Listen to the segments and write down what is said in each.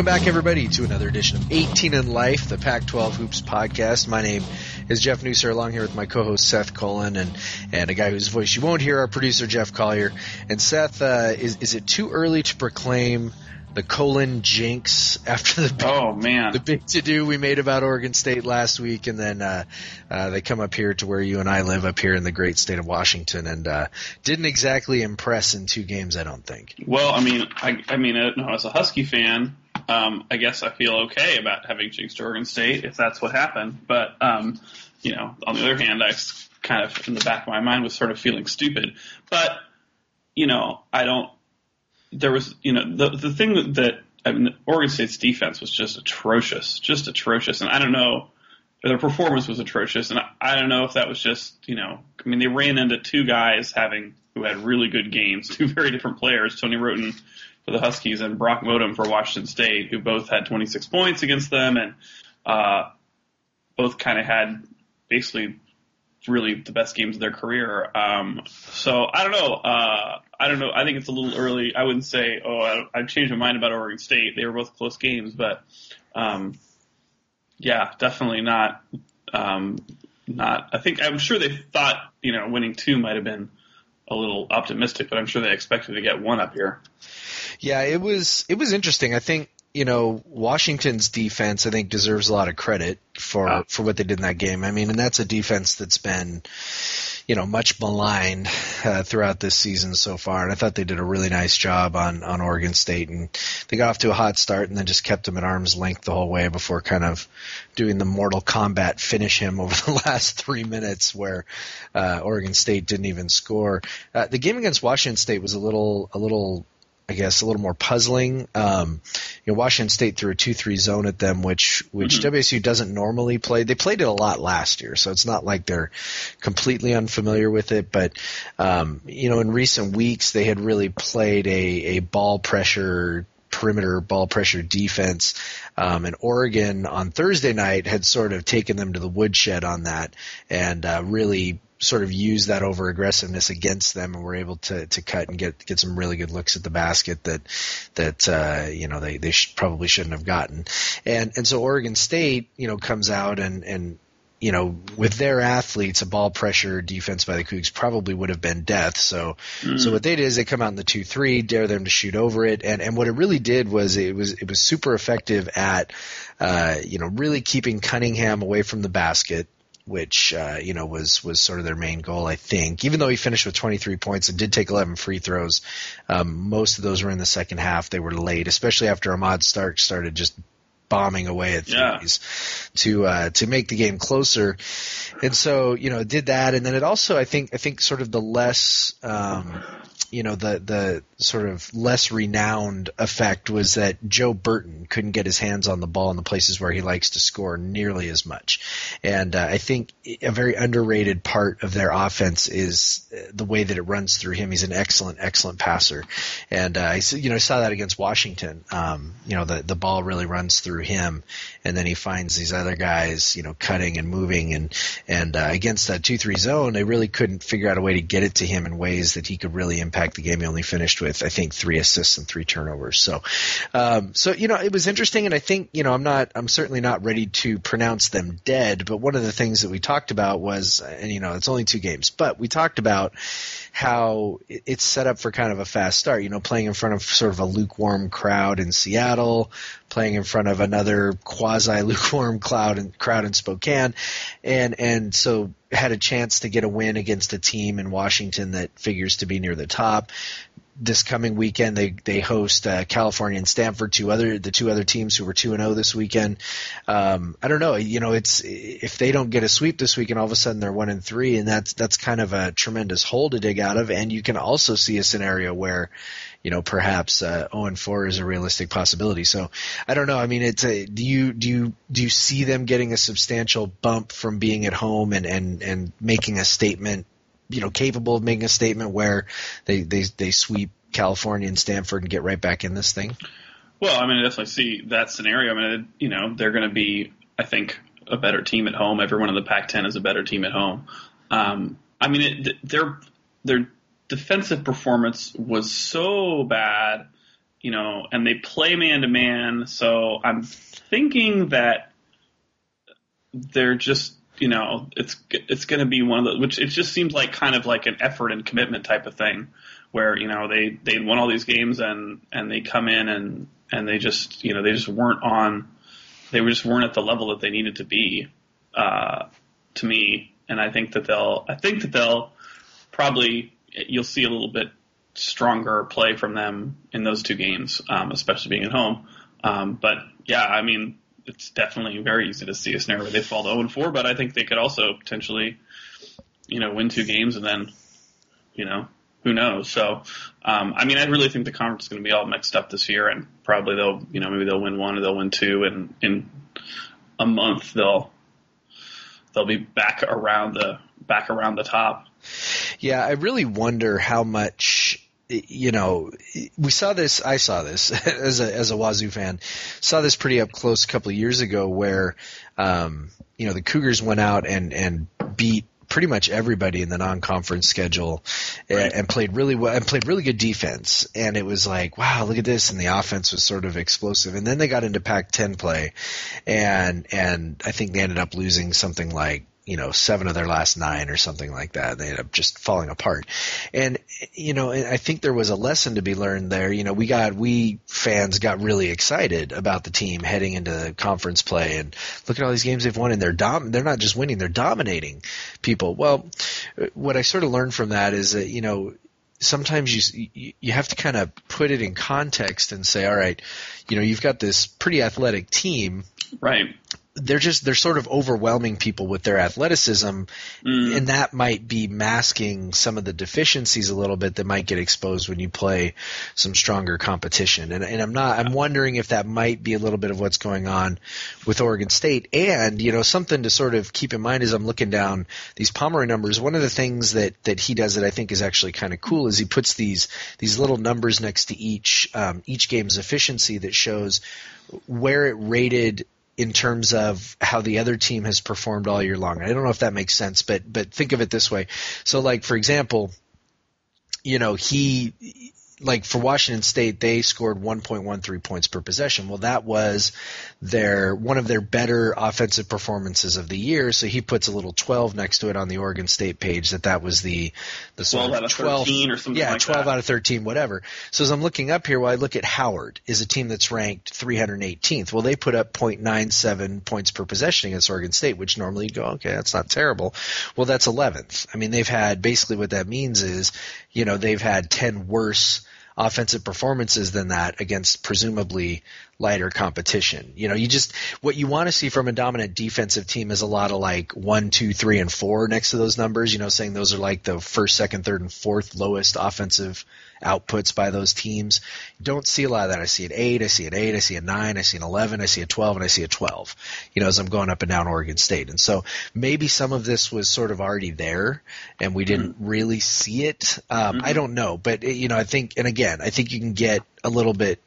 Welcome back, everybody, to another edition of 18 in Life, the Pac-12 Hoops podcast. My name is Jeff Nusser, along here with my co-host Seth Cullen, and and a guy whose voice you won't hear, our producer Jeff Collier. And Seth, uh, is is it too early to proclaim the Cullen jinx after the big, oh man the big to do we made about Oregon State last week, and then uh, uh, they come up here to where you and I live up here in the great state of Washington, and uh, didn't exactly impress in two games, I don't think. Well, I mean, I, I mean, uh, no, as a Husky fan, um, I guess I feel okay about having jinxed Oregon State if that's what happened. But um, you know, on the other hand, I kind of in the back of my mind was sort of feeling stupid. But you know, I don't there was, you know, the the thing that, I mean, Oregon State's defense was just atrocious, just atrocious, and I don't know. Their performance was atrocious, and I, I don't know if that was just, you know, I mean, they ran into two guys having who had really good games, two very different players, Tony Wroten for the Huskies and Brock Motum for Washington State, who both had 26 points against them, and uh, both kind of had basically really the best games of their career. Um, so I don't know. Uh, I don't know. I think it's a little early. I wouldn't say, oh, I, I've changed my mind about Oregon State. They were both close games, but um, yeah, definitely not. Um, not. I think I'm sure they thought you know winning two might have been a little optimistic, but I'm sure they expected to get one up here. Yeah, it was it was interesting. I think you know, Washington's defense, I think, deserves a lot of credit for uh, for what they did in that game. I mean, and that's a defense that's been, you know, much maligned uh, throughout this season so far. And I thought they did a really nice job on on Oregon State, and they got off to a hot start, and then just kept them at arm's length the whole way before kind of doing the Mortal Kombat finish him over the last three minutes, where uh, Oregon State didn't even score. Uh, the game against Washington State was a little a little I guess, a little more puzzling. Um, you know, Washington State threw a two-three zone at them, which which mm-hmm. WSU doesn't normally play. They played it a lot last year, so it's not like they're completely unfamiliar with it. But um, you know, in recent weeks, they had really played a a ball pressure perimeter ball pressure defense. Um, and Oregon on Thursday night had sort of taken them to the woodshed on that and uh, really sort of use that over aggressiveness against them and were able to to cut and get get some really good looks at the basket that that uh, you know they they sh- probably shouldn't have gotten and and so Oregon State you know comes out and and you know, with their athletes, a ball pressure defense by the Cougs probably would have been death. So, mm. so what they did is they come out in the two three, dare them to shoot over it, and and what it really did was it was it was super effective at, uh, you know, really keeping Cunningham away from the basket which uh, you know was was sort of their main goal, I think. Even though he finished with 23 points and did take 11 free throws, um, most of those were in the second half. They were late, especially after Ahmad Stark started just bombing away at threes yeah. to uh, to make the game closer. And so you know did that, and then it also I think I think sort of the less um, you know the the sort of less renowned effect was that Joe Burton couldn't get his hands on the ball in the places where he likes to score nearly as much, and uh, I think a very underrated part of their offense is the way that it runs through him. He's an excellent excellent passer, and uh, I you know I saw that against Washington. Um, you know the the ball really runs through him, and then he finds these other guys you know cutting and moving and and uh, against that two three zone they really couldn't figure out a way to get it to him in ways that he could really impact the game. He only finished with, I think, three assists and three turnovers. So, um, so you know, it was interesting, and I think you know, I'm not, I'm certainly not ready to pronounce them dead. But one of the things that we talked about was, and you know, it's only two games, but we talked about how it's set up for kind of a fast start. You know, playing in front of sort of a lukewarm crowd in Seattle, playing in front of another quasi lukewarm crowd in, crowd in Spokane, and and so had a chance to get a win against a team in Washington that figures to be near the top this coming weekend they they host uh, California and Stanford, two other the two other teams who were two and zero oh this weekend. Um, I don't know, you know, it's if they don't get a sweep this weekend, all of a sudden they're one and three, and that's that's kind of a tremendous hole to dig out of. And you can also see a scenario where, you know, perhaps uh, zero oh and four is a realistic possibility. So I don't know. I mean, it's a, do you do you do you see them getting a substantial bump from being at home and and and making a statement you know capable of making a statement where they they they sweep California and Stanford and get right back in this thing? Well, I mean, I definitely see that scenario. I mean, you know, they're going to be, I think, a better team at home. Everyone in the Pac-10 is a better team at home. Um, I mean, it, their their defensive performance was so bad you know, and they play man to man. So I'm thinking that they're just, you know, it's it's going to be one of the which it just seems like kind of like an effort and commitment type of thing, where you know they they won all these games and and they come in and and they just you know they just weren't on, they just weren't at the level that they needed to be, uh, to me. And I think that they'll I think that they'll probably you'll see a little bit stronger play from them in those two games, um, especially being at home. Um, but yeah, I mean, it's definitely very easy to see a scenario where they fall to 0 4, but I think they could also potentially, you know, win two games and then, you know, who knows? So, um, I mean, I really think the conference is going to be all mixed up this year, and probably they'll, you know, maybe they'll win one or they'll win two, and in a month they'll they'll be back around the back around the top. Yeah, I really wonder how much you know, we saw this. I saw this as a as a Wazoo fan. Saw this pretty up close a couple of years ago, where um, you know the Cougars went out and and beat pretty much everybody in the non-conference schedule right. and, and, played really well and played really good defense. And it was like, wow, look at this. And the offense was sort of explosive. And then they got into Pac-10 play, and and I think they ended up losing something like you know seven of their last nine or something like that. They end up just falling apart. And you know, I think there was a lesson to be learned there. You know, we got we fans got really excited about the team heading into conference play, and look at all these games they've won, and they're dom- they're not just winning, they're dominating people. Well, what I sort of learned from that is that you know sometimes you you have to kind of put it in context and say, all right, you know, you've got this pretty athletic team, right? They're just they're sort of overwhelming people with their athleticism mm. and that might be masking some of the deficiencies a little bit that might get exposed when you play some stronger competition. And, and I'm not I'm wondering if that might be a little bit of what's going on with Oregon State. And you know something to sort of keep in mind as I'm looking down these Pomeroy numbers. One of the things that that he does that I think is actually kind of cool is he puts these these little numbers next to each um, each game's efficiency that shows where it rated in terms of how the other team has performed all year long. I don't know if that makes sense, but but think of it this way. So like for example, you know, he like for Washington State, they scored 1.13 points per possession. Well, that was their one of their better offensive performances of the year. So he puts a little 12 next to it on the Oregon State page that that was the the 12 out of 12, 13 or something. Yeah, like 12 that. out of 13, whatever. So as I'm looking up here, well, I look at Howard is a team that's ranked 318th. Well, they put up 0.97 points per possession against Oregon State, which normally you go, okay, that's not terrible. Well, that's 11th. I mean, they've had basically what that means is, you know, they've had 10 worse offensive performances than that against presumably lighter competition. You know, you just what you want to see from a dominant defensive team is a lot of like one, two, three, and four next to those numbers. You know, saying those are like the first, second, third, and fourth lowest offensive outputs by those teams. Don't see a lot of that. I see an eight, I see an eight, I see a nine, I see an eleven, I see a twelve, and I see a twelve. You know, as I'm going up and down Oregon State, and so maybe some of this was sort of already there, and we didn't mm-hmm. really see it. Um, mm-hmm. I don't know, but you know, I think, and again, I think you can get a little bit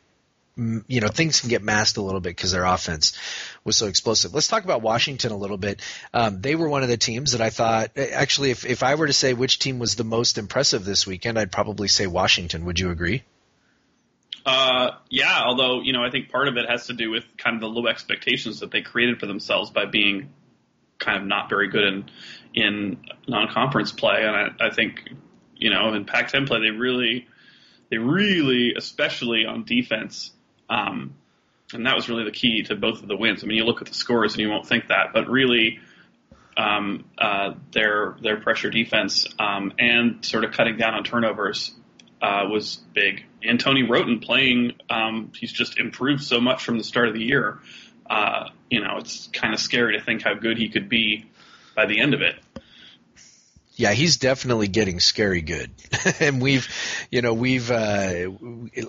you know things can get masked a little bit because their offense was so explosive. Let's talk about Washington a little bit. Um, they were one of the teams that I thought actually, if if I were to say which team was the most impressive this weekend, I'd probably say Washington. Would you agree? Uh, yeah. Although you know, I think part of it has to do with kind of the low expectations that they created for themselves by being kind of not very good in in non-conference play, and I, I think you know in Pac-10 play they really they really, especially on defense, um, and that was really the key to both of the wins. I mean, you look at the scores and you won't think that, but really, um, uh, their their pressure defense um, and sort of cutting down on turnovers uh, was big. And Tony Wroten playing, um, he's just improved so much from the start of the year. Uh, you know, it's kind of scary to think how good he could be by the end of it yeah, he's definitely getting scary good. and we've, you know, we've, uh,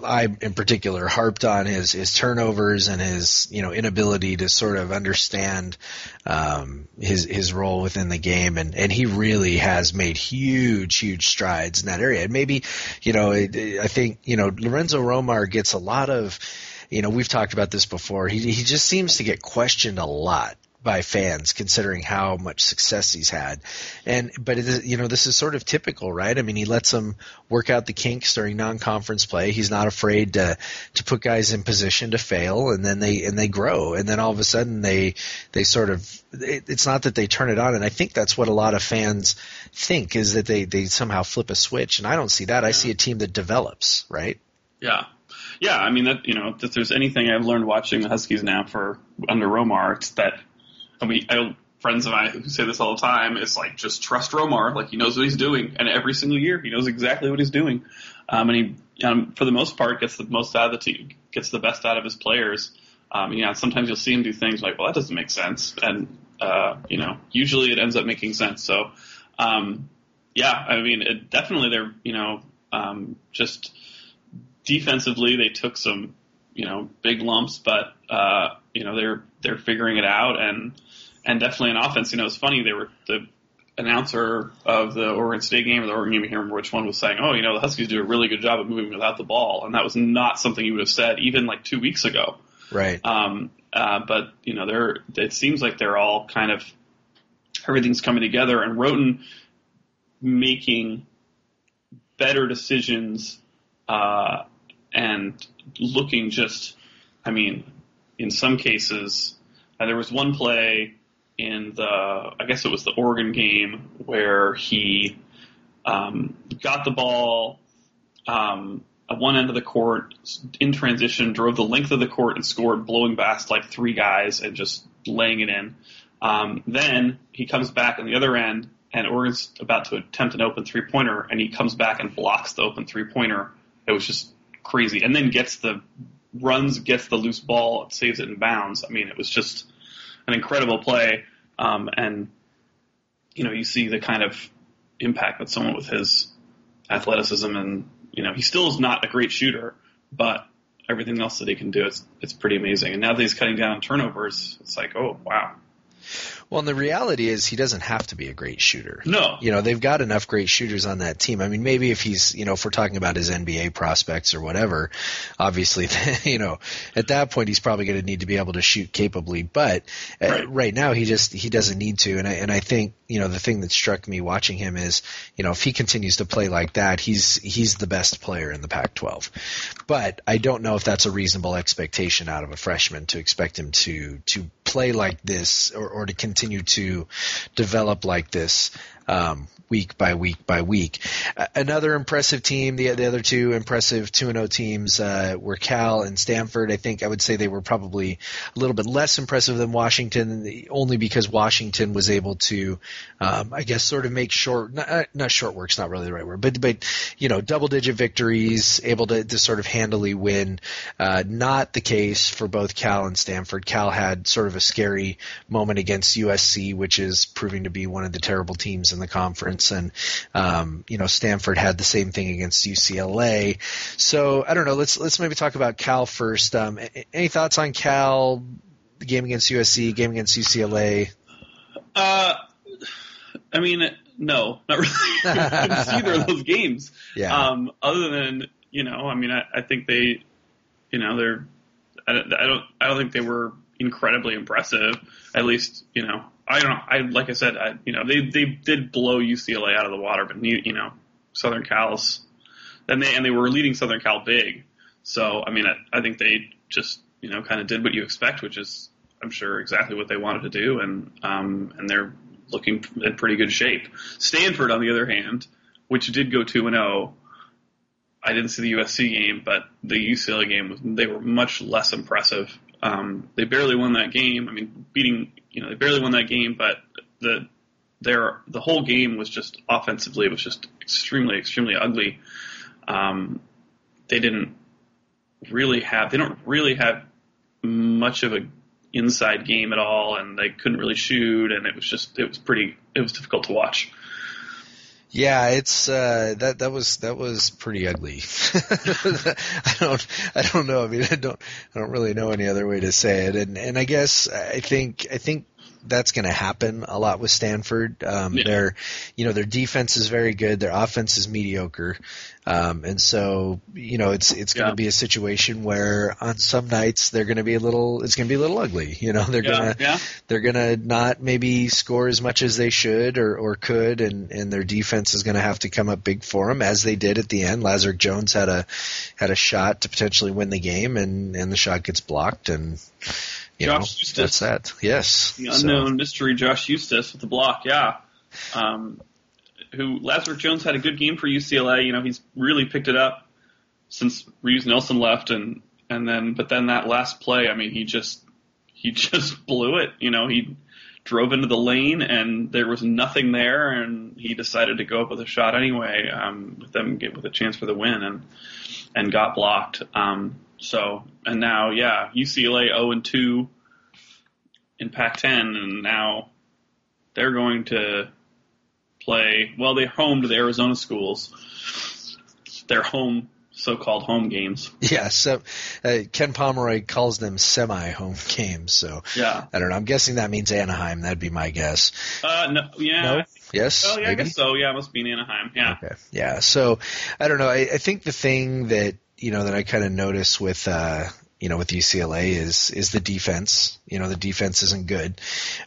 I in particular harped on his, his turnovers and his, you know, inability to sort of understand, um, his, his role within the game. And, and he really has made huge, huge strides in that area. And maybe, you know, I think, you know, Lorenzo Romar gets a lot of, you know, we've talked about this before. He, he just seems to get questioned a lot by fans considering how much success he's had. And but you know this is sort of typical, right? I mean, he lets them work out the kinks during non-conference play. He's not afraid to to put guys in position to fail, and then they and they grow, and then all of a sudden they they sort of it, it's not that they turn it on, and I think that's what a lot of fans think is that they they somehow flip a switch, and I don't see that. I see a team that develops, right? Yeah. Yeah, I mean that you know if there's anything I've learned watching the Huskies now for under Romar, it's that I mean I, friends of mine who say this all the time is like just trust Romar, like he knows what he's doing, and every single year he knows exactly what he's doing, um, and he um, for the most part gets the most out of the team, gets the best out of his players. Um, you know, sometimes you'll see him do things like, well, that doesn't make sense, and uh, you know, usually it ends up making sense. So, um, yeah, I mean, it, definitely they're you know um, just defensively they took some you know big lumps, but uh, you know they're they're figuring it out and and definitely an offense. You know, it's funny they were the announcer of the Oregon State game or the Oregon game, I can't remember which one was saying, "Oh, you know, the Huskies do a really good job of moving without the ball," and that was not something you would have said even like two weeks ago. Right. Um, uh, but you know, they're it seems like they're all kind of everything's coming together, and Wroten making better decisions uh, and looking just, I mean, in some cases, uh, there was one play in the, I guess it was the Oregon game where he um, got the ball um, at one end of the court in transition, drove the length of the court and scored, blowing past like three guys and just laying it in. Um, then he comes back on the other end, and Oregon's about to attempt an open three pointer, and he comes back and blocks the open three pointer. It was just crazy, and then gets the runs, gets the loose ball, saves it in bounds. I mean, it was just an incredible play, um, and you know, you see the kind of impact that someone with his athleticism and you know, he still is not a great shooter, but everything else that he can do, it's it's pretty amazing. And now that he's cutting down turnovers, it's like, oh wow, well, and the reality is he doesn't have to be a great shooter. No. You know, they've got enough great shooters on that team. I mean, maybe if he's, you know, if we're talking about his NBA prospects or whatever, obviously, you know, at that point he's probably going to need to be able to shoot capably. But uh, right. right now he just, he doesn't need to. And I, and I think, you know, the thing that struck me watching him is, you know, if he continues to play like that, he's, he's the best player in the Pac-12. But I don't know if that's a reasonable expectation out of a freshman to expect him to, to play like this or, or to continue to develop like this um, week by week by week. Another impressive team, the, the other two impressive 2 0 teams uh, were Cal and Stanford. I think I would say they were probably a little bit less impressive than Washington, only because Washington was able to, um, I guess, sort of make short, not, uh, not short work's not really the right word, but, but you know, double digit victories, able to, to sort of handily win. Uh, not the case for both Cal and Stanford. Cal had sort of a scary moment against USC, which is proving to be one of the terrible teams in the conference, and um, you know Stanford had the same thing against UCLA. So I don't know. Let's let's maybe talk about Cal first. Um, any thoughts on Cal? The game against USC, game against UCLA. Uh, I mean, no, not really. I didn't see either of those games. Yeah. Um, other than you know, I mean, I, I think they, you know, they're. I, I don't. I don't think they were incredibly impressive. At least, you know, I don't know. I like I said, I, you know, they they did blow UCLA out of the water, but you know, Southern Cal's, and they and they were leading Southern Cal big. So I mean, I, I think they just you know kind of did what you expect, which is I'm sure exactly what they wanted to do, and um and they're looking in pretty good shape. Stanford, on the other hand, which did go two and zero. Oh, I didn't see the USC game, but the UCLA game was they were much less impressive. Um, they barely won that game. I mean, beating you know they barely won that game, but the their the whole game was just offensively it was just extremely extremely ugly. Um, they didn't really have they don't really have much of a inside game at all, and they couldn't really shoot, and it was just it was pretty it was difficult to watch. Yeah, it's uh, that that was that was pretty ugly. I don't I don't know. I mean, I don't I don't really know any other way to say it. And and I guess I think I think that's going to happen a lot with Stanford. Um, Yeah. Their, you know, their defense is very good. Their offense is mediocre, um, and so you know it's it's going to Yeah. be a situation where on some nights they're going to be a little it's going to be a little ugly. You know, they're Yeah, gonna yeah. they're gonna not maybe score as much as they should or, or could, and, and their defense is gonna have to come up big for them as they did at the end. Lazeric Jones had a had a shot to potentially win the game, and, and the shot gets blocked, and you Josh know Huestis. that's that. Yes, The So, unknown mystery Josh Huestis with the block, yeah. Um, who Lazeric Jones had a good game for UCLA. You know, he's really picked it up since Reeves Nelson left, and and then but then that last play, I mean, he just he just blew it. You know, he drove into the lane and there was nothing there, and he decided to go up with a shot anyway, um, with them get with a chance for the win, and and got blocked. Um, so and now, yeah, UCLA 0 and 2 in Pac-10, and now they're going to play. Well, they're home to the Arizona schools. Their home, so-called home games. yeah. So uh, Ken Pomeroy calls them semi-home games. So Yeah. I don't know. I'm guessing that means Anaheim. That'd be my guess. Uh, no, yeah. No. Yes. Oh, yeah, I guess so. Yeah, it must be in Anaheim. Yeah. Okay. Yeah. So I don't know. I, I think the thing that you know that I kind of notice with uh, you know with UCLA is is the defense. You know the defense isn't good.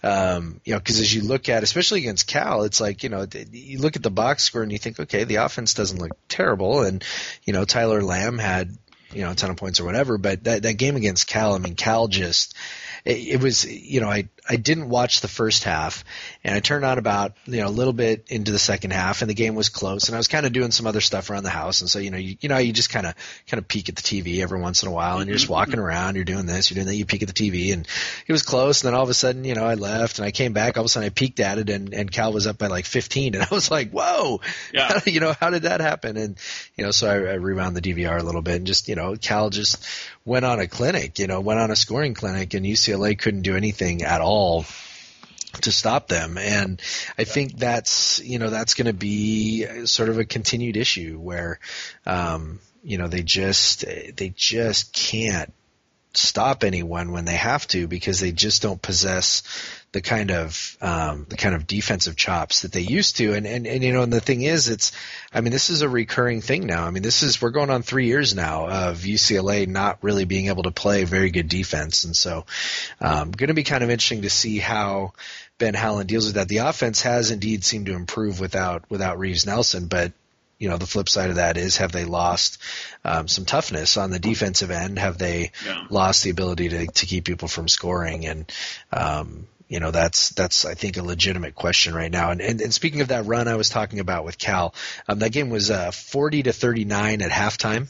Um, you know because as you look at especially against Cal, it's like you know you look at the box score and you think okay the offense doesn't look terrible and you know Tyler Lamb had you know a ton of points or whatever, but that that game against Cal, I mean Cal just it, it was you know I I didn't watch the first half and I turned on about you know a little bit into the second half and the game was close and I was kind of doing some other stuff around the house and so you know you, you know you just kind of kind of peek at the TV every once in a while and you're just mm-hmm. walking around you're doing this you're doing that you peek at the TV and it was close and then all of a sudden you know I left and I came back all of a sudden I peeked at it and and Cal was up by like 15 and I was like whoa! Yeah. you know how did that happen? And you know so I, I rewound the DVR a little bit and just you know Cal just went on a clinic you know went on a scoring clinic and UCLA couldn't do anything at all to stop them. And I think that's you know that's going to be sort of a continued issue where um you know they just they just can't stop anyone when they have to because they just don't possess the kind of um, the kind of defensive chops that they used to. And, and and you know, and the thing is, it's I mean, this is a recurring thing now. I mean, this is we're going on three years now of UCLA not really being able to play very good defense, and so um, going to be kind of interesting to see how Ben Howland deals with that. The offense has indeed seemed to improve without without Reeves Nelson, but you know the flip side of that is have they lost um, some toughness on the defensive end? Have they Yeah. lost the ability to to keep people from scoring? And um, you know that's that's I think a legitimate question right now. And and, and speaking of that run I was talking about with Cal, um, that game was uh, forty to thirty nine at halftime.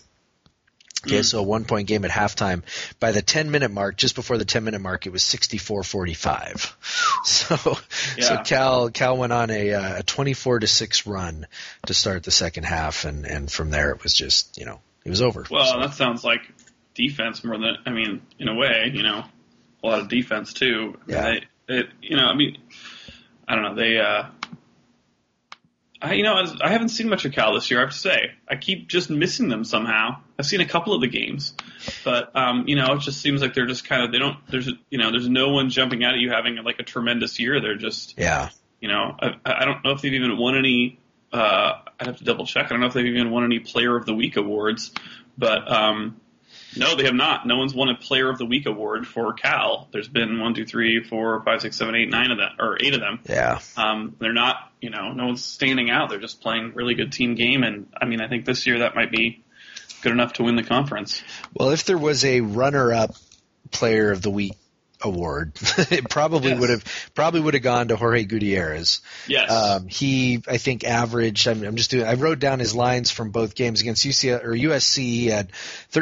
Okay, Mm. so a one point game at halftime. By the 10 minute mark, just before the 10 minute mark, it was 64-45. So, so Cal, Cal went on a, uh, a 24 to 6 run to start the second half. And, and from there it was just, you know, it was over. Well, So, that sounds like defense more than I mean, in a way, you know, a lot of defense too. I mean, Yeah. They, it, you know, I mean, I don't know. They, uh, I, you know, I, I haven't seen much of Cal this year. I have to say, I keep just missing them somehow. I've seen a couple of the games, but um, you know, it just seems like they're just kind of they don't. There's you know, there's no one jumping out at you having like a tremendous year. They're just yeah. you know, I, I don't know if they've even won any. Uh, I'd have to double check. I don't know if they've even won any Player of the Week awards, but um, no, they have not. No one's won a Player of the Week award for Cal. There's been one, two, three, four, five, six, seven, eight, nine of them, or eight of them. Yeah. Um, they're not, you know, no one's standing out. They're just playing really good team game, and I mean, I think this year that might be good enough to win the conference. Well, if there was a runner-up player of the week award, it probably Yes. would have probably would have gone to Jorge Gutierrez. Yes. Um, he, I think, averaged. I'm, I'm just doing. I wrote down his lines from both games against UCL or USC. He had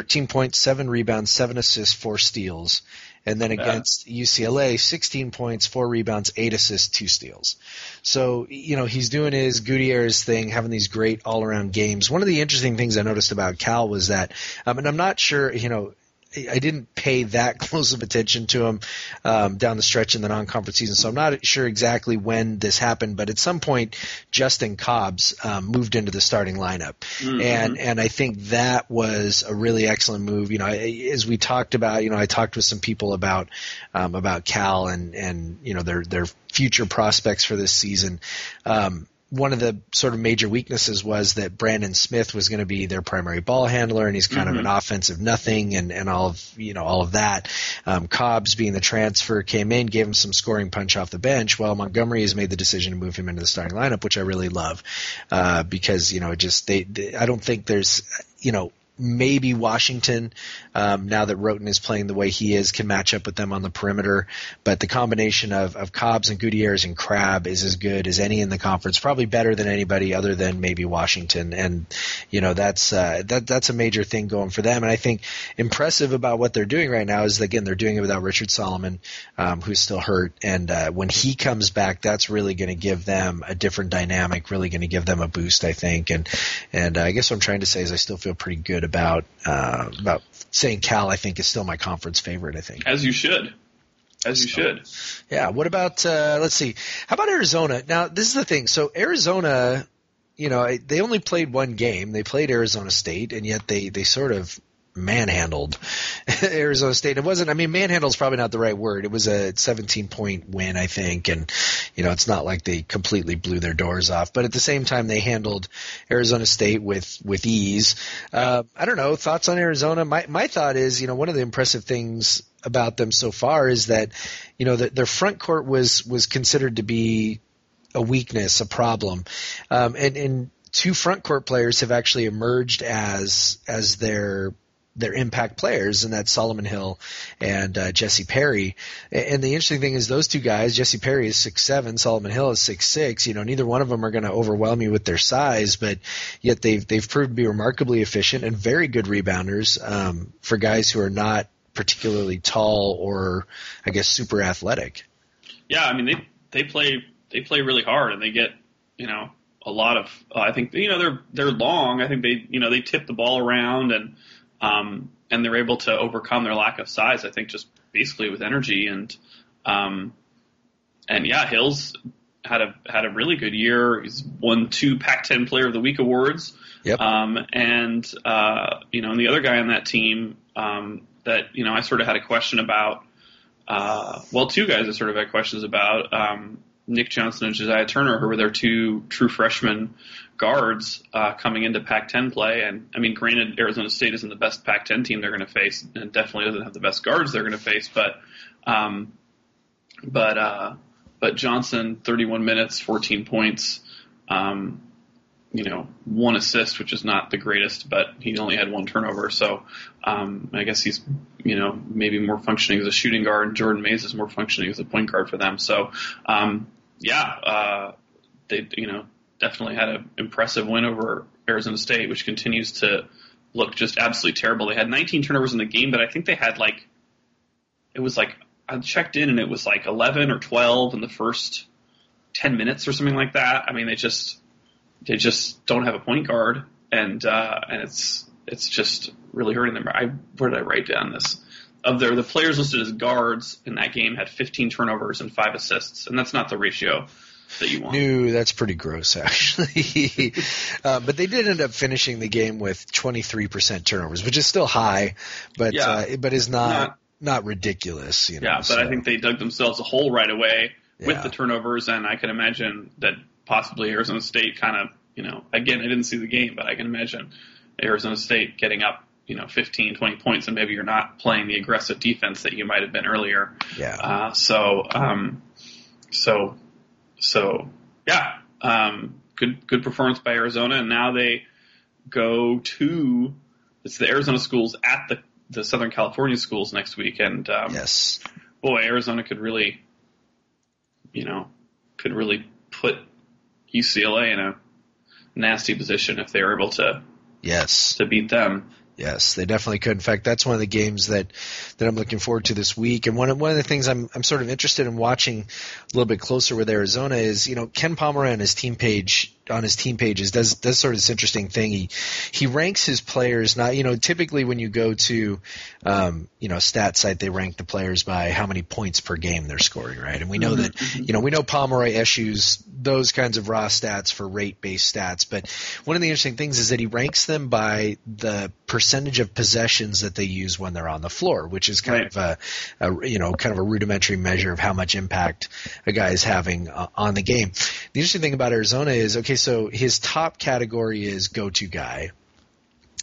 13.7 rebounds, seven assists, four steals, and then Yeah. against UCLA, 16 points, four rebounds, eight assists, two steals. So you know he's doing his Gutierrez thing, having these great all-around games. One of the interesting things I noticed about Cal was that, um, and I'm not sure, you know. I didn't pay that close of attention to him um, down the stretch in the non-conference season, so I'm not sure exactly when this happened. But at some point, Justin Cobbs um, moved into the starting lineup, mm-hmm. and and I think that was a really excellent move. You know, as we talked about, you know, I talked with some people about um, about Cal and and you know their their future prospects for this season. Um, one of the sort of major weaknesses was that Brandon Smith was going to be their primary ball handler, and he's kind mm-hmm. of an offensive nothing, and, and all of you know all of that. Um, Cobbs, being the transfer, came in, gave him some scoring punch off the bench. Well, Montgomery has made the decision to move him into the starting lineup, which I really love uh, because you know just they, they I don't think there's you know maybe Washington, um, now that Wroten is playing the way he is, can match up with them on the perimeter. But the combination of, of Cobbs and Gutierrez and Crabbe is as good as any in the conference, probably better than anybody other than maybe Washington. And, you know, that's, uh, that, that's a major thing going for them. And I think impressive about what they're doing right now is, again, they're doing it without Richard Solomon, um, who's still hurt. And, uh, when he comes back, that's really going to give them a different dynamic, really going to give them a boost, I think. And, and uh, I guess what I'm trying to say is I still feel pretty good about uh, about saying Cal. I think is still my conference favorite. I think as you should. As you so, should. Yeah. What about uh, let's see. How about Arizona? Now this is the thing. So Arizona, you know, they only played one game. They played Arizona State, and yet they they sort of manhandled Arizona State. It wasn't, I mean, manhandle is probably not the right word. It was a 17 point win, I think. And, you know, it's not like they completely blew their doors off, but at the same time, they handled Arizona State with, with ease. Uh, I don't know. Thoughts on Arizona? My, my thought is, you know, one of the impressive things about them so far is that, you know, their front court was, was considered to be a weakness, a problem. Um, and, and, two front court players have actually emerged as as their their impact players, and that's Solomon Hill and uh, Jesse Perry. And the interesting thing is those two guys, Jesse Perry is six seven, Solomon Hill is six six. You know, neither one of them are going to overwhelm you with their size, but yet they've they've proved to be remarkably efficient and very good rebounders um, for guys who are not particularly tall or I guess super athletic. Yeah, I mean they they play they play really hard and they get you know a lot of uh, I think you know they're they're long. I think they you know they tip the ball around and um, and they're able to overcome their lack of size. I think just basically with energy and um, and yeah, Hills had a had a really good year. He's won two Pac-10 Player of the Week awards. Yep. Um, and uh, you know, and the other guy on that team um, that you know I sort of had a question about. Uh, well, two guys I sort of had questions about. Um, Nick Johnson and Josiah Turner, who were their two true freshmen guards uh, coming into Pac-10 play. And I mean, granted, Arizona State isn't the best Pac-10 team they're going to face, and definitely doesn't have the best guards they're going to face. But, um, but, uh, but Johnson, 31 minutes, 14 points, um, you know, one assist, which is not the greatest, but he only had one turnover. So, um, I guess he's, you know, maybe more functioning as a shooting guard, and Jordan Mayes is more functioning as a point guard for them. So, um, yeah, uh, they, you know, definitely had an impressive win over Arizona State, which continues to look just absolutely terrible. They had 19 turnovers in the game, but I think they had like, it was like, I checked in and it was like 11 or 12 in the first 10 minutes or something like that. I mean, they just, they just don't have a point guard and, uh, and it's, it's just really hurting them. I, where did I write down this? Of their, the players listed as guards in that game had 15 turnovers and five assists, and that's not the ratio that you want. No, that's pretty gross, actually. uh, but they did end up finishing the game with 23% turnovers, which is still high, but yeah. uh, but is not, not, not ridiculous. You know, yeah, but so. I think they dug themselves a hole right away with yeah. the turnovers, and I can imagine that possibly Arizona State kind of, you know, again, I didn't see the game, but I can imagine Arizona State getting up you know 15 20 points and maybe you're not playing the aggressive defense that you might have been earlier. Yeah. Uh, so um so so yeah, um, good good performance by Arizona, and now they go to it's the Arizona schools at the the Southern California schools next week, and um, yes, boy, Arizona could really, you know, could really put UCLA in a nasty position if they were able to yes. to beat them. Yes, they definitely could. In fact, that's one of the games that that I'm looking forward to this week. And one of one of the things I'm I'm sort of interested in watching a little bit closer with Arizona is you know Ken Pomeroy on his team page on his team pages does does sort of this interesting thing. He he ranks his players not you know typically when you go to um, you know stat site they rank the players by how many points per game they're scoring right and we know mm-hmm. that you know we know Pomeroy issues those kinds of raw stats for rate based stats but one of the interesting things is that he ranks them by the percentage of possessions that they use when they're on the floor which is kind right. of a, a, you know kind of a rudimentary measure of how much impact a guy is having uh, on the game. The interesting thing about Arizona is okay so his top category is go to guy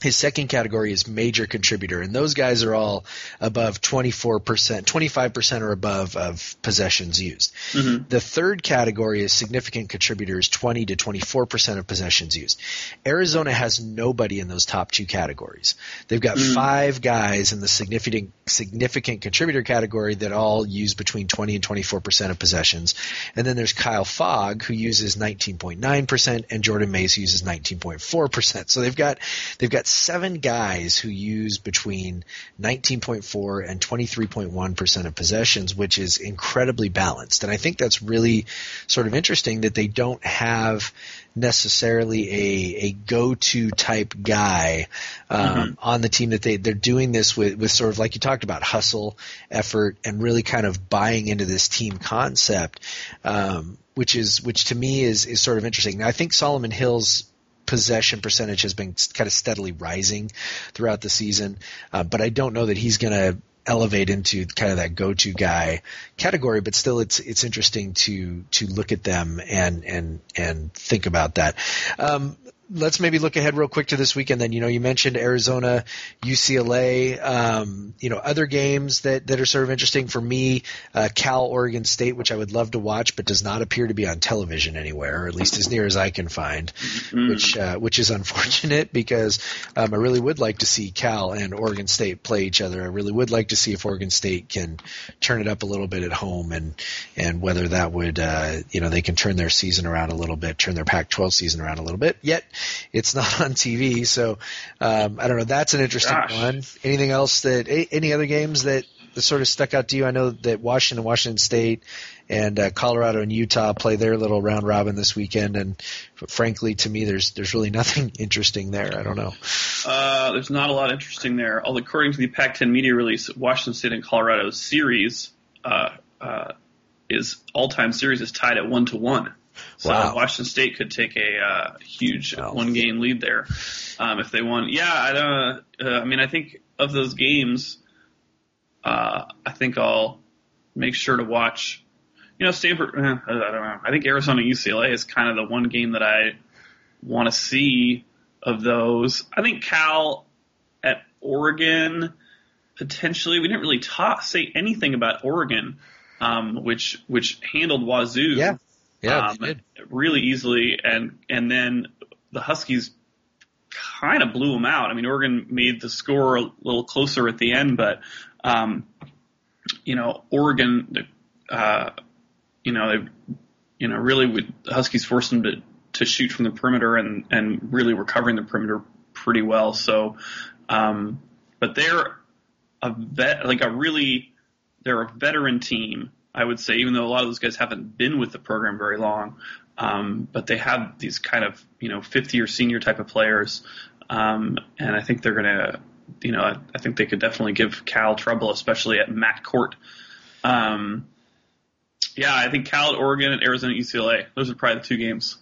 his second category is major contributor, and those guys are all above 24%, 25% or above of possessions used. Mm-hmm. The third category is significant contributors, 20 to 24% of possessions used. Arizona has nobody in those top two categories. They've got mm-hmm. five guys in the significant significant contributor category that all use between 20 and 24% of possessions. And then there's Kyle Fogg who uses 19.9% and Jordan Mayes uses 19.4%. So they've got they've got seven guys who use between 19.4 and 23.1% of possessions, which is incredibly balanced. And I think that's really sort of interesting that they don't have necessarily a, a go-to type guy um, mm-hmm. on the team that they they're doing this with with sort of like you talked about hustle effort and really kind of buying into this team concept um, which is which to me is is sort of interesting now I think Solomon Hill's possession percentage has been kind of steadily rising throughout the season, uh, but I don't know that he's going to elevate into kind of that go-to guy category, but still it's it's interesting to to look at them and and and think about that. Um, let's maybe look ahead real quick to this weekend. Then you know you mentioned Arizona, UCLA. Um, you know other games that that are sort of interesting for me. Uh, Cal, Oregon State, which I would love to watch, but does not appear to be on television anywhere, or at least as near as I can find, mm. which uh, which is unfortunate because um, I really would like to see Cal and Oregon State play each other. I really would like to see if Oregon State can turn it up a little bit at home and and whether that would uh, you know they can turn their season around a little bit, turn their Pac-12 season around a little bit. Yet it's not on TV. So um, I don't know. That's an interesting Gosh. one. Anything else that any other games that, that sort of stuck out to you? I know that Washington, and Washington State, and uh, Colorado and Utah play their little round robin this weekend, and frankly, to me, there's there's really nothing interesting there. I don't know. Uh, there's not a lot interesting there. Although according to the Pac-10 media release, Washington State and Colorado's series uh, uh is all-time series is tied at one to one. So wow. Washington State could take a uh, huge wow. one game lead there um, if they won. Yeah, I don't. Uh, I mean, I think of those games, uh, I think I'll make sure to watch. You know, Stanford. Eh, I don't know. I think Arizona UCLA is kind of the one game that I want to see of those. I think Cal at Oregon potentially. We didn't really talk say anything about Oregon, um, which which handled Wazoo. Yeah yeah, um, really easily, and and then the Huskies kind of blew them out. I mean, Oregon made the score a little closer at the end, but um, you know, Oregon, uh, you know, they, you know, really would the Huskies forced them to to shoot from the perimeter and and really were covering the perimeter pretty well. So, um, but they're a vet, like a really, they're a veteran team I would say, even though a lot of those guys haven't been with the program very long, um, but they have these kind of you know fifth year senior type of players, um, and I think they're going to, you know, I, I, think they could definitely give Cal trouble, especially at Matt Court. Um, yeah, I think Cal, at Oregon, and Arizona, UCLA. Those are probably the two games.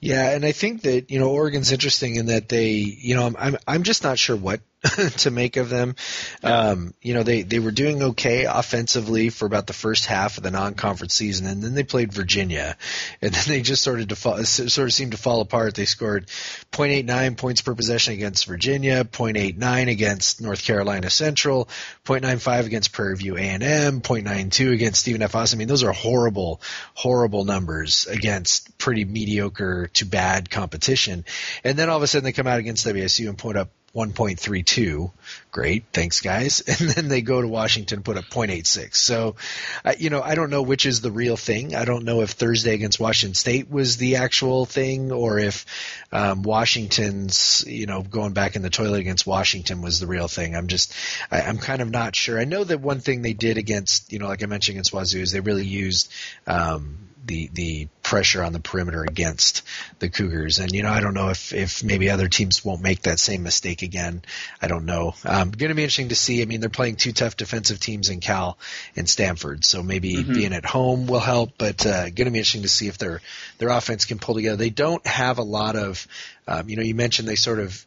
Yeah, and I think that you know Oregon's interesting in that they, you know, I'm I'm just not sure what to make of them. Um, you know, they, they were doing okay offensively for about the first half of the non-conference season, and then they played Virginia, and then they just started to fall, sort of seemed to fall apart. They scored 0.89 points per possession against Virginia, 0.89 against North Carolina Central, 0.95 against Prairie View A&M, 0.92 against Stephen F. Austin. I mean, those are horrible, horrible numbers against pretty mediocre to bad competition. And then all of a sudden they come out against WSU and point up 1.32. Great, thanks guys. And then they go to Washington put up 0.86. So, uh, you know, I don't know which is the real thing. I don't know if Thursday against Washington State was the actual thing or if um, Washington's, you know, going back in the toilet against Washington was the real thing. I'm just, I, I'm kind of not sure. I know that one thing they did against, you know, like I mentioned against Wazoo is they really used um, the the pressure on the perimeter against the Cougars. And you know, I don't know if if maybe other teams won't make that same mistake again. I don't know. Um, going to be interesting to see. I mean, they're playing two tough defensive teams in Cal and Stanford, so maybe mm-hmm. being at home will help. But uh, going to be interesting to see if their their offense can pull together. They don't have a lot of, um, you know, you mentioned they sort of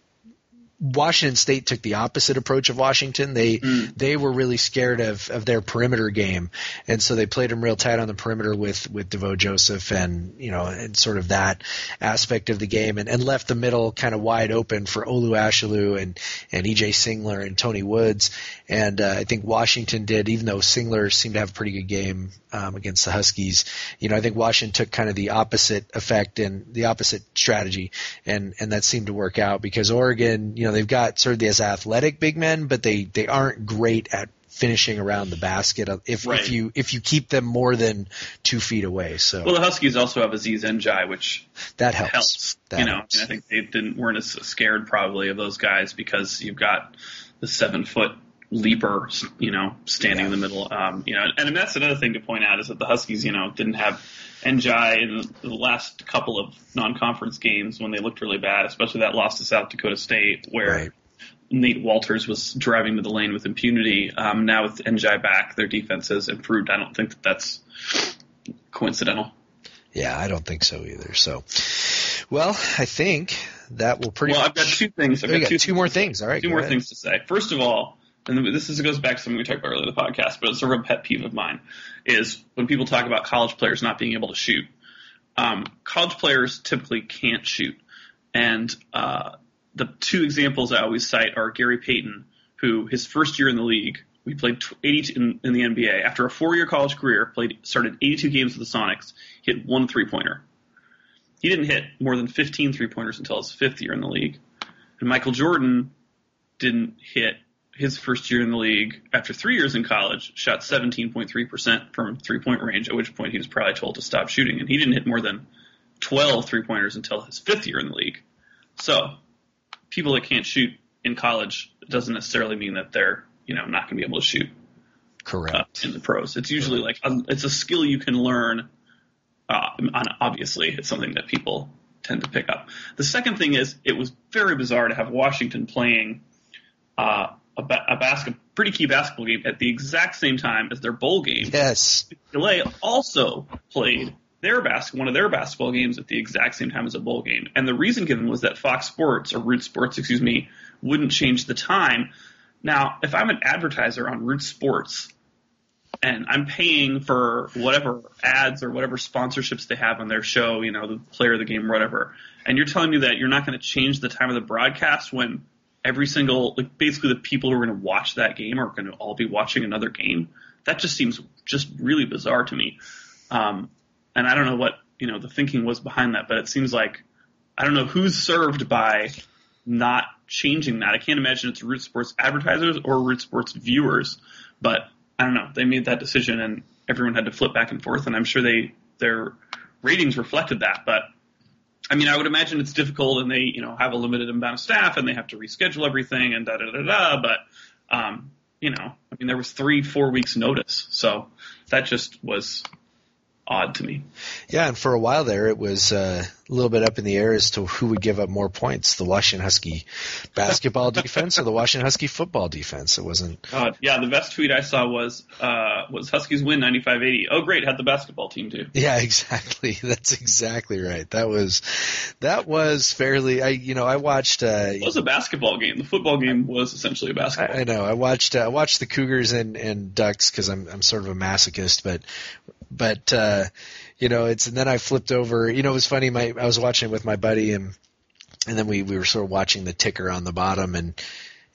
Washington State took the opposite approach of Washington. They mm. they were really scared of, of their perimeter game, and so they played them real tight on the perimeter with with DeVoe Joseph and you know and sort of that aspect of the game, and, and left the middle kind of wide open for Olu Ashaolu and and EJ Singler and Tony Woods, and uh, I think Washington did, even though Singler seemed to have a pretty good game um, against the Huskies. You know, I think Washington took kind of the opposite effect and the opposite strategy, and and that seemed to work out because Oregon, you know, they've got sort of these athletic big men, but they they aren't great at finishing around the basket if right. if you if you keep them more than two feet away. So well, the Huskies also have Aziz N'Diaye, which that helps. helps that you know, helps. I think they didn't weren't as scared probably of those guys because you've got the seven foot leaper, you know, standing yeah. in the middle. Um, you know, and that's another thing to point out is that the Huskies, you know, didn't have N'Diaye in the last couple of non-conference games when they looked really bad, especially that loss to South Dakota State where right. Nate Wolters was driving to the lane with impunity. Um, now with N'Diaye back, their defense has improved. I don't think that that's coincidental. Yeah, I don't think so either. So, well, I think that will pretty. Well, much... I've got two things. I've got, got two, two, more things. All right, two more ahead. things to say. First of all, and this is, goes back to something we talked about earlier in the podcast, but it's a real pet peeve of mine, is when people talk about college players not being able to shoot. Um, college players typically can't shoot, and uh, the two examples I always cite are Gary Payton, who his first year in the league, we played 82 in, in the NBA. After a four-year college career, played started 82 games with the Sonics, hit one three-pointer. He didn't hit more than 15 three-pointers until his fifth year in the league. And Michael Jordan didn't hit his first year in the league, after three years in college, shot 17.3% from three point range, at which point he was probably told to stop shooting. And he didn't hit more than 12 three pointers until his fifth year in the league. So, people that can't shoot in college doesn't necessarily mean that they're, you know, not going to be able to shoot. Correct. Uh, in the pros. It's usually like, um, it's a skill you can learn. Uh, obviously, it's something that people tend to pick up. The second thing is, it was very bizarre to have Washington playing uh, a, ba- a basketball, pretty key basketball game at the exact same time as their bowl game. Yes. UCLA also played their bas- one of their basketball games at the exact same time as a bowl game. And the reason given was that Fox Sports, or Root Sports, excuse me, wouldn't change the time. Now, if I'm an advertiser on Root Sports and I'm paying for whatever ads or whatever sponsorships they have on their show, you know, the player of the game whatever, and you're telling me that you're not going to change the time of the broadcast when every single like basically the people who are going to watch that game are going to all be watching another game. That just seems just really bizarre to me. Um, and I don't know what you know the thinking was behind that, but it seems like I don't know who's served by not changing that. I can't imagine it's Root Sports advertisers or Root Sports viewers, but I don't know. They made that decision and everyone had to flip back and forth, and I'm sure they their ratings reflected that, but I mean, I would imagine it's difficult, and they, you know, have a limited amount of staff, and they have to reschedule everything, and da da da da. But, um, you know, I mean, there was three, four weeks notice, so that just was odd to me. Yeah, and for a while there, it was uh, a little bit up in the air as to who would give up more points: the Washington Husky basketball defense or the Washington Husky football defense. It wasn't. Uh, yeah, the best tweet I saw was uh, was Huskies win 95-80. Oh, great, had the basketball team too. Yeah, exactly. That's exactly right. That was that was fairly. I you know I watched. Uh, it was a basketball game. The football game was essentially a basketball. I, I know. I watched. Uh, I watched the Cougars and and Ducks because I'm I'm sort of a masochist, but but uh, you know, it's and then I flipped over. You know, it was funny. My I was watching it with my buddy, and and then we we were sort of watching the ticker on the bottom, and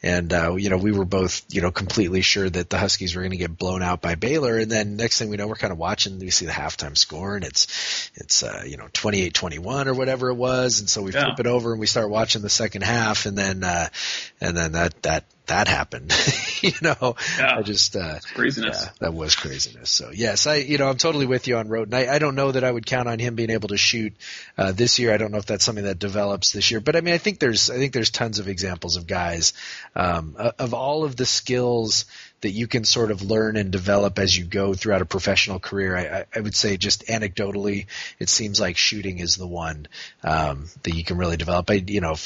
and uh, you know we were both you know completely sure that the Huskies were going to get blown out by Baylor, and then next thing we know, we're kind of watching. We see the halftime score, and it's it's uh, you know 28-21 or whatever it was, and so we yeah. flip it over and we start watching the second half, and then uh, and then that that that happened. you know, yeah. I just uh, craziness. Yeah, that was craziness. So yes, I you know I'm totally with you on Wroten. I, I don't know that I would count on him being able to shoot uh, this year. I don't know if that's something that develops this year, but I mean I think there's I think there's tons of examples of guys um, of all of the skills that you can sort of learn and develop as you go throughout a professional career. I, I would say just anecdotally, it seems like shooting is the one um, that you can really develop. I, you know,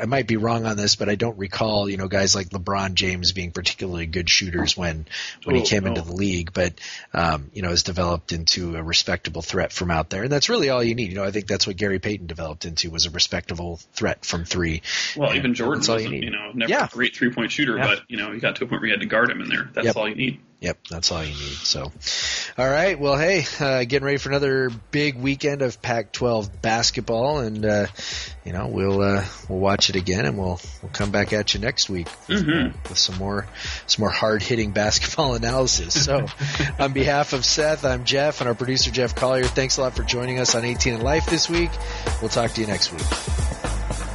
I might be wrong on this, but I don't recall, you know, guys like LeBron James being particularly good shooters when when oh, he came no. into the league, but um, you know, has developed into a respectable threat from out there, and that's really all you need. You know, I think that's what Gary Payton developed into was a respectable threat from three. Well, and even Jordan you, you, know, never yeah. a great three point shooter, yeah. but you know, he got to a point where he had to guard him in there. That's yep. all you need. Yep, that's all you need. So, all right. Well, hey, uh, getting ready for another big weekend of Pac-12 basketball, and uh, you know we'll uh, we'll watch it again, and we'll we'll come back at you next week with, mm-hmm. with some more some more hard hitting basketball analysis. So, on behalf of Seth, I'm Jeff, and our producer Jeff Collier. Thanks a lot for joining us on 18 and Life this week. We'll talk to you next week.